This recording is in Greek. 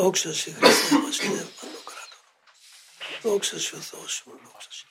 Δόξα σε Χριστέ μας Πνεύμα το κράτο. Δόξα σε ο Θεός μου, δόξα σε.